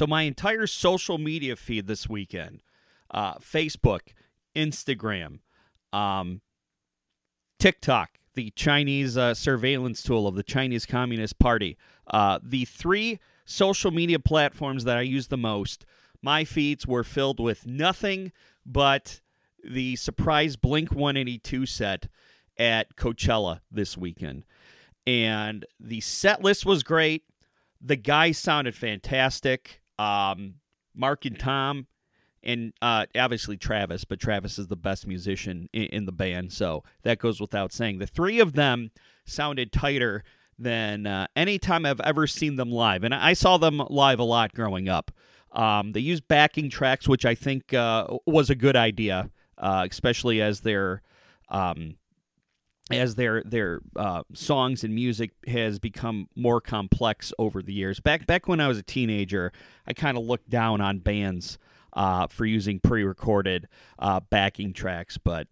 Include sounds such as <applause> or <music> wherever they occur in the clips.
So my entire social media feed this weekend, uh, Facebook, Instagram, um, TikTok, the Chinese uh, surveillance tool of the Chinese Communist Party, uh, the three social media platforms that I use the most, my feeds were filled with nothing but the surprise Blink 182 set at Coachella this weekend. And the set list was great. The guys sounded fantastic. Um, Mark and Tom, and uh, obviously Travis, but Travis is the best musician in, in, the band, so that goes without saying. The three of them sounded tighter than uh, any time I've ever seen them live, and I saw them live a lot growing up. Um, they used backing tracks, which I think uh, was a good idea, uh, especially as their um, as their their uh, songs and music has become more complex over the years. Back back when I was a teenager, I kind of looked down on bands uh, for using pre-recorded uh, backing tracks, but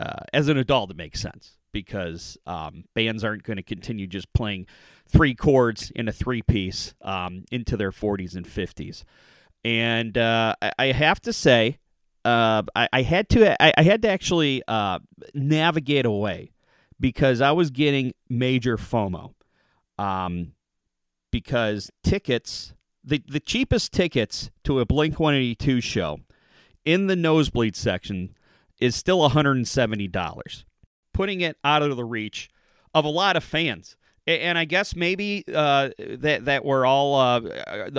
uh, as an adult, it makes sense because um, bands aren't going to continue just playing three chords in a three-piece um, into their 40s and 50s. And uh, I, I have to say, uh, I, I, had to I, I had to actually navigate away because I was getting major FOMO. Um, because tickets, the, the cheapest tickets to a Blink 182 show in the nosebleed section is still $170, putting it out of the reach of a lot of fans. And I guess maybe uh, that that we're all uh,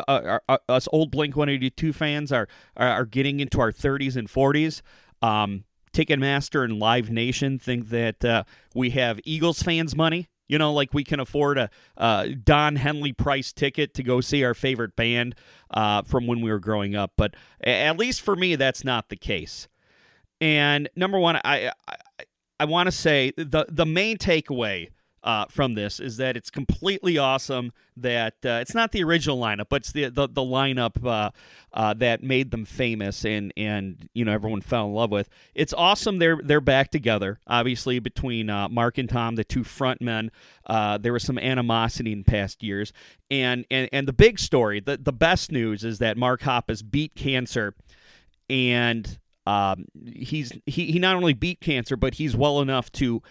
uh, us old Blink 182 fans are, are getting into our 30s and 40s. Um, Ticketmaster and Live Nation think that uh, we have Eagles fans' money. You know, like we can afford a uh, Don Henley price ticket to go see our favorite band uh, from when we were growing up. But at least for me, that's not the case. And number one, I I, I want to say the the main takeaway uh, from this is that it's completely awesome that uh, it's not the original lineup, but it's the the, the lineup uh, uh, that made them famous and and you know everyone fell in love with. It's awesome they're they're back together. Obviously, between uh, Mark and Tom, the two front men, uh, there was some animosity in past years, and and and the big story, the the best news is that Mark Hoppus beat cancer, and um, he's he he not only beat cancer, but he's well enough to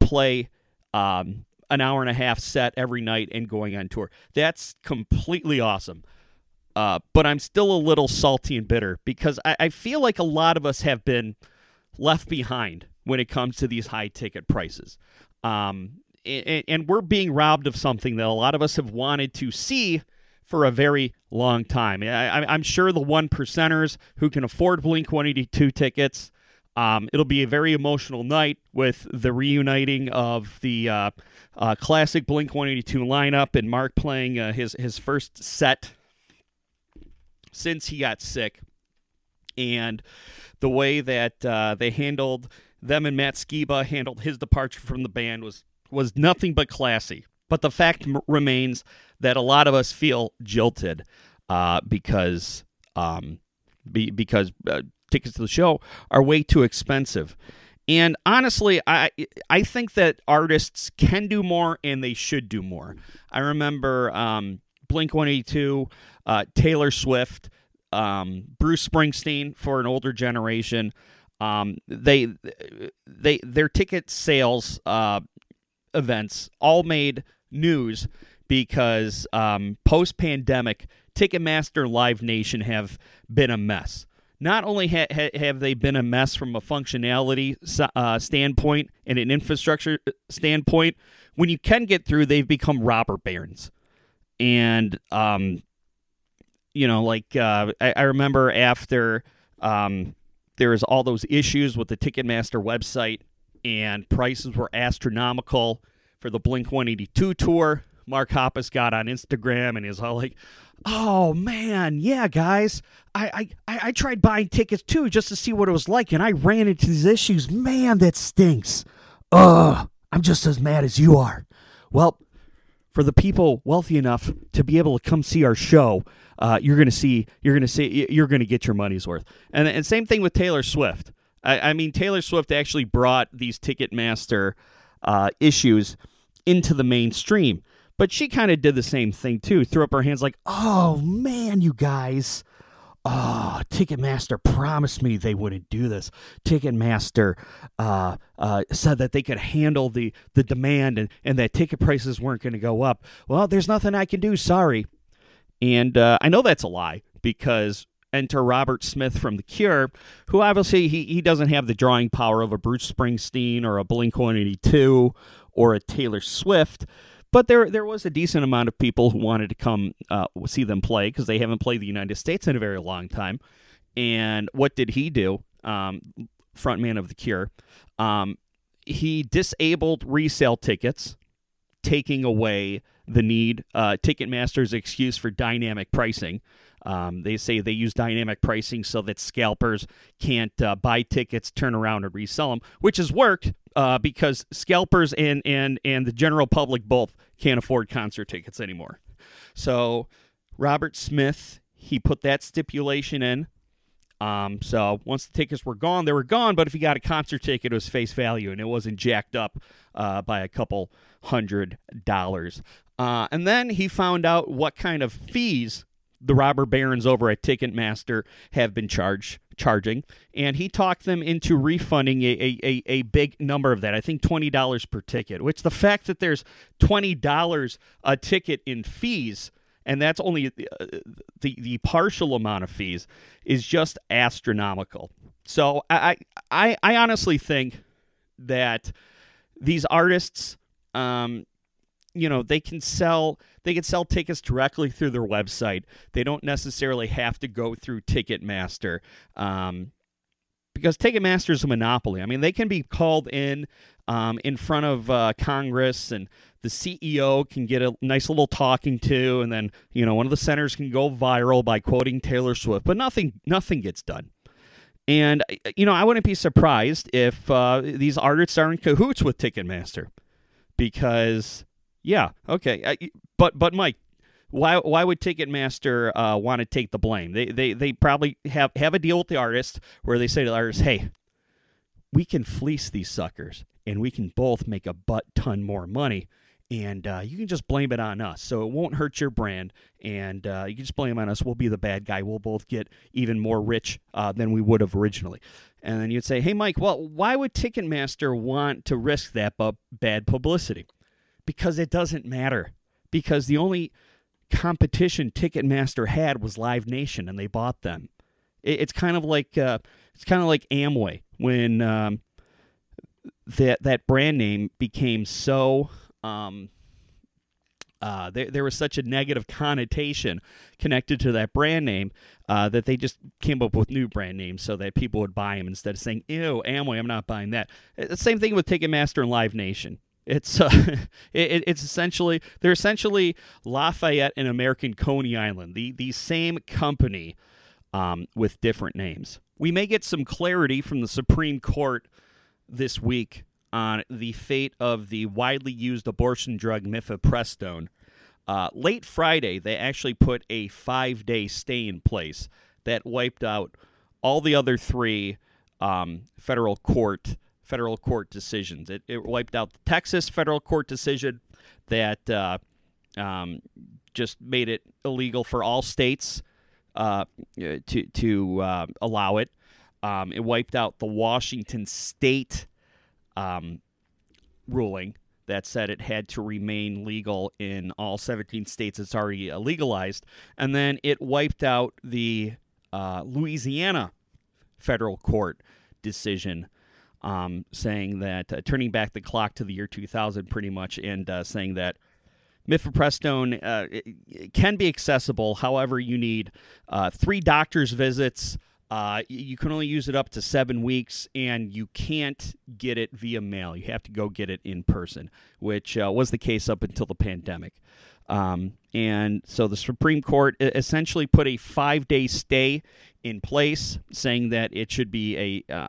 play um, an hour and a half set every night and going on tour. That's completely awesome. Uh, but I'm still a little salty and bitter because I, I feel like a lot of us have been left behind when it comes to these high ticket prices. Um, and, and, we're being robbed of something that a lot of us have wanted to see for a very long time. I, am sure the one percenters who can afford Blink 182 tickets um, it'll be a very emotional night with the reuniting of the uh, uh, classic Blink 182 lineup and Mark playing uh, his his first set since he got sick, and the way that uh, they handled them and Matt Skiba handled his departure from the band was was nothing but classy. But the fact m- remains that a lot of us feel jilted uh, because um, be, because uh, tickets to the show are way too expensive. And honestly, I I think that artists can do more and they should do more. I remember um, Blink One Eighty Two, uh, Taylor Swift, um, Bruce Springsteen for an older generation. Um, they they their ticket sales uh, events all made news because um, post pandemic, Ticketmaster Live Nation have been a mess not only ha- ha- have they been a mess from a functionality uh, standpoint and an infrastructure uh, standpoint, when you can get through, they've become robber barons. And, um, you know, like uh, I-, I, remember after um, there was all those issues with the Ticketmaster website and prices were astronomical for the Blink 182 tour. Mark Hoppus got on Instagram and is all like, "Oh man, yeah, guys, I, I I tried buying tickets too just to see what it was like, and I ran into these issues. Man, that stinks. Ugh, I'm just as mad as you are. Well, for the people wealthy enough to be able to come see our show, uh, you're gonna see, you're gonna see, you're gonna get your money's worth. And and same thing with Taylor Swift. I, I mean, Taylor Swift actually brought these Ticketmaster uh, issues into the mainstream But she kind of did the same thing too. Threw up her hands like, "Oh man, you guys." Oh, Ticketmaster promised me they wouldn't do this. Ticketmaster uh, uh, said that they could handle the, the demand and, and that ticket prices weren't going to go up. Well, there's nothing I can do. Sorry. And uh, I know that's a lie because enter Robert Smith from The Cure, who obviously he, he doesn't have the drawing power of a Bruce Springsteen or a Blink 182 or a Taylor Swift. But there, there was a decent amount of people who wanted to come uh, see them play because they haven't played the United States in a very long time. And what did he do? Um, frontman of The Cure. Um, he disabled resale tickets, taking away the need, uh, Ticketmaster's excuse for dynamic pricing. Um, they say they use dynamic pricing so that scalpers can't uh, buy tickets, turn around, and resell them, which has worked uh, because scalpers and, and, and the general public both can't afford concert tickets anymore. So Robert Smith, he put that stipulation in. Um, so once the tickets were gone, they were gone. But if you got a concert ticket, it was face value, and it wasn't jacked up uh, by a couple hundred dollars. Uh, and then he found out what kind of fees the robber barons over at Ticketmaster have been charged charging, and he talked them into refunding a, a, a, big number of that. I think twenty dollars per ticket. Which the fact that there's twenty dollars a ticket in fees, and that's only uh, the the partial amount of fees, is just astronomical. So I I I honestly think that these artists um, you know they can sell they can sell tickets directly through their website. They don't necessarily have to go through ticketmaster um, because ticketmaster is a monopoly. I mean they can be called in um, in front of uh, congress and the ceo can get a nice little talking to and then you know one of the centers can go viral by quoting taylor swift but nothing nothing gets done. And you know i wouldn't be surprised if uh, these artists are in cahoots with ticketmaster because yeah. Okay. Uh, but but Mike, why why would Ticketmaster uh, want to take the blame? They they they probably have have a deal with the artist where they say to the artist, "Hey, we can fleece these suckers, and we can both make a butt ton more money." And uh, you can just blame it on us, so it won't hurt your brand. And uh, you can just blame on us. We'll be the bad guy. We'll both get even more rich uh, than we would have originally. And then you'd say, "Hey, Mike, well, why would Ticketmaster want to risk that bu- bad publicity?" Because it doesn't matter. Because the only competition Ticketmaster had was Live Nation, and they bought them. It, it's kind of like uh, it's kind of like Amway when um, that that brand name became so. Um, uh, there, there was such a negative connotation connected to that brand name uh, that they just came up with new brand names so that people would buy them instead of saying, "Ew, Amway, I'm not buying that." Uh, same thing with Ticketmaster and Live Nation. It's uh, <laughs> it, it's essentially they're essentially Lafayette and American Coney Island, the the same company um, with different names. We may get some clarity from the Supreme Court this week on the fate of the widely used abortion drug mifepristone. Uh, late Friday, they actually put a five day stay in place that wiped out all the other three um, federal court federal court decisions. It, it wiped out the Texas federal court decision that uh, um, just made it illegal for all states uh, to to uh, allow it. Um, it wiped out the Washington State um, ruling that said it had to remain legal in all 17 states it's already legalized, and then it wiped out the uh, Louisiana federal court decision um, saying that uh, turning back the clock to the year 2000 pretty much and uh, saying that mifepristone uh, can be accessible however you need uh, three doctor's visits uh, you can only use it up to seven weeks, and you can't get it via mail. You have to go get it in person, which uh, was the case up until the pandemic. Um, and so the Supreme Court essentially put a five day stay in place, saying that it should be a, uh,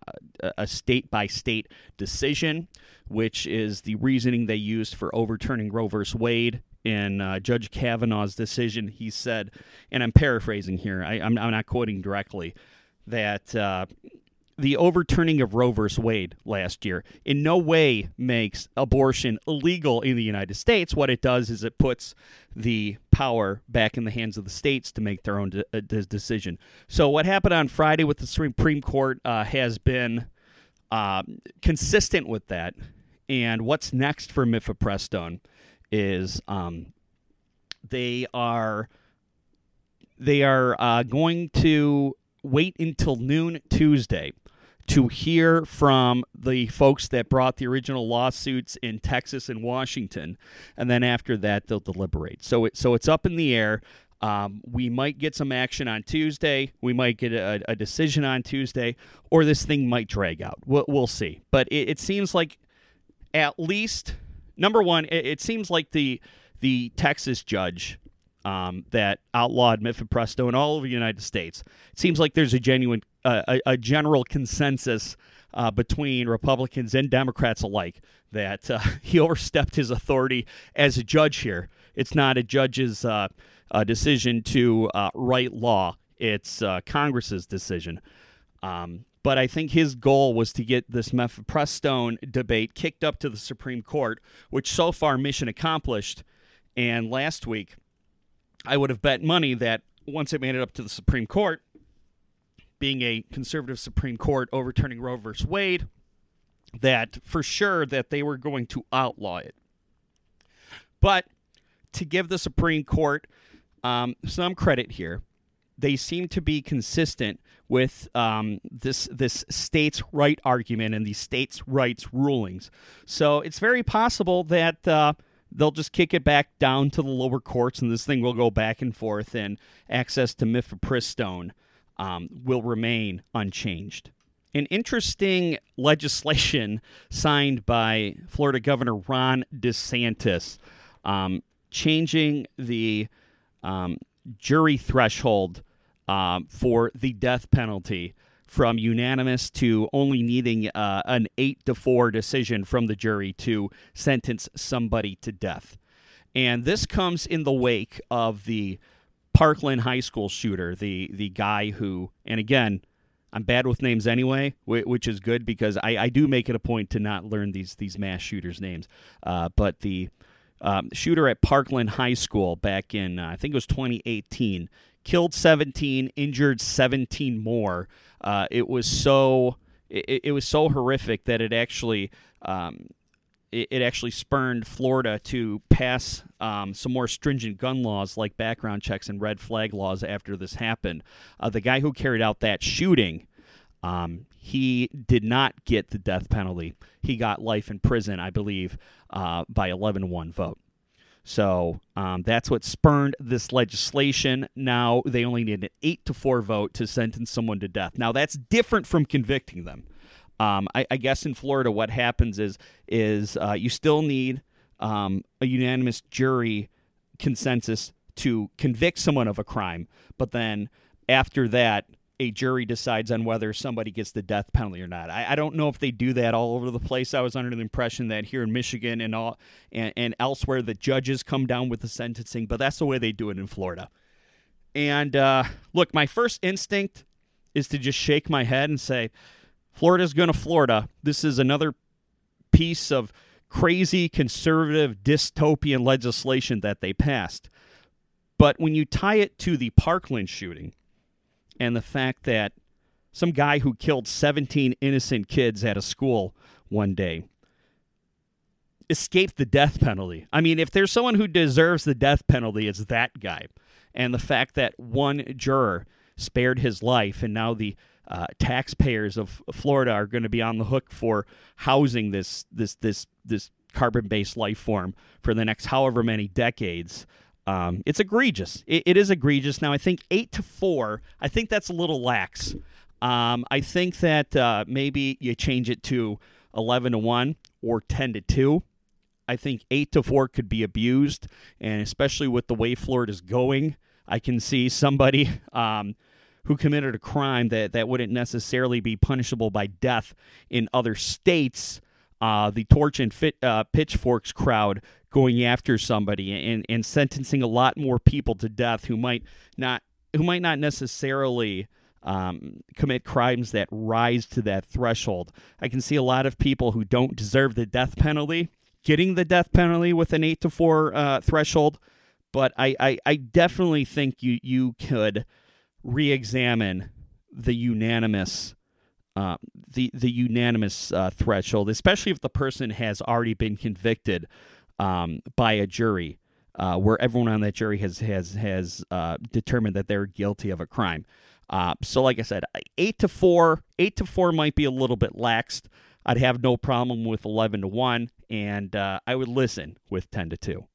a state by state decision, which is the reasoning they used for overturning Roe v. Wade. In uh, Judge Kavanaugh's decision, he said, and I'm paraphrasing here, I, am not quoting directly, that uh, the overturning of Roe v. Wade last year in no way makes abortion illegal in the United States. What it does is it puts the power back in the hands of the states to make their own de- uh, decision. So, what happened on Friday with the Supreme Court uh, has been uh, consistent with that. And what's next for mifepristone is um, they are they are uh, going to wait until noon Tuesday to hear from the folks that brought the original lawsuits in Texas and Washington, and then after that they'll deliberate. So it, so it's up in the air. Um, we might get some action on Tuesday. We might get a, a, decision on Tuesday, or this thing might drag out. We'll, we'll see. But it, it, seems like at least number one, it, it seems like the the Texas judge um, that outlawed mifepristone all over the United States. It seems like there's a genuine, a, a, general consensus uh, between Republicans and Democrats alike that uh, <laughs> he overstepped his authority as a judge here. It's not a judge's uh, decision to uh, write law; it's uh, Congress's decision. Um, but I think his goal was to get this mifepristone debate kicked up to the Supreme Court, which so far mission accomplished. And last week, I would have bet money that once it made it up to the Supreme Court, being a conservative Supreme Court overturning Roe v. Wade, that for sure that they were going to outlaw it. But to give the Supreme Court um, some credit here, they seem to be consistent with um, this this states' right argument and these states' rights rulings. So it's very possible that uh, they'll just kick it back down to the lower courts, and this thing will go back and forth, and access to mifepristone um, will remain unchanged. An interesting legislation <laughs> signed by Florida Governor Ron DeSantis, um, changing the um, jury threshold uh, for the death penalty from unanimous to only needing uh, an eight to four decision from the jury to sentence somebody to death. And this comes in the wake of the Parkland High School shooter, the the guy who, and again, I'm bad with names anyway, which is good because I, I do make it a point to not learn these these mass shooters' names. Uh, but the um, shooter at Parkland High School back in uh, I think it was 2018 killed 17, injured 17 more. Uh, it was so it, it, was so horrific that it actually um, it, it, actually spurned Florida to pass um, some more stringent gun laws like background checks and red flag laws after this happened. Uh, the guy who carried out that shooting. Um, he did not get the death penalty. He got life in prison, I believe, uh, by 11 1 vote. So um, that's what spurned this legislation. Now they only need an eight to four vote to sentence someone to death. Now that's different from convicting them. Um, I, I, guess in Florida, what happens is is uh, you still need um, a unanimous jury consensus to convict someone of a crime, but then after that, a jury decides on whether somebody gets the death penalty or not. I, I, don't know if they do that all over the place. I was under the impression that here in Michigan and all and, and elsewhere the judges come down with the sentencing, but that's the way they do it in Florida. And uh, look, my first instinct is to just shake my head and say, Florida's going to Florida. This is another piece of crazy conservative dystopian legislation that they passed. But when you tie it to the Parkland shooting, and the fact that some guy who killed 17 innocent kids at a school one day escaped the death penalty. I mean, if there's someone who deserves the death penalty, it's that guy. And the fact that one juror spared his life, and now the uh, taxpayers of Florida are going to be on the hook for housing this this this this carbon-based life form for the next however many decades. Um, it's egregious. It, it is egregious. Now, I think eight to four. I think that's a little lax. Um, I think that uh, maybe you change it to eleven to one or ten to two. I think eight to four could be abused, and especially with the way Florida's going, I can see somebody <laughs> um, who committed a crime that that wouldn't necessarily be punishable by death in other states. Uh, the torch and fit, uh, pitchforks crowd going after somebody and, and sentencing a lot more people to death who might not who might not necessarily um, commit crimes that rise to that threshold. I can see a lot of people who don't deserve the death penalty getting the death penalty with an eight to four uh, threshold, but I, I, I definitely think you you could re-examine the unanimous uh, the the unanimous uh, threshold, especially if the person has already been convicted um, by a jury, uh, where everyone on that jury has has has uh, determined that they're guilty of a crime. Uh, so, like I said, eight to four, eight to four might be a little bit laxed. I'd have no problem with eleven to one, and uh, I would listen with ten to two.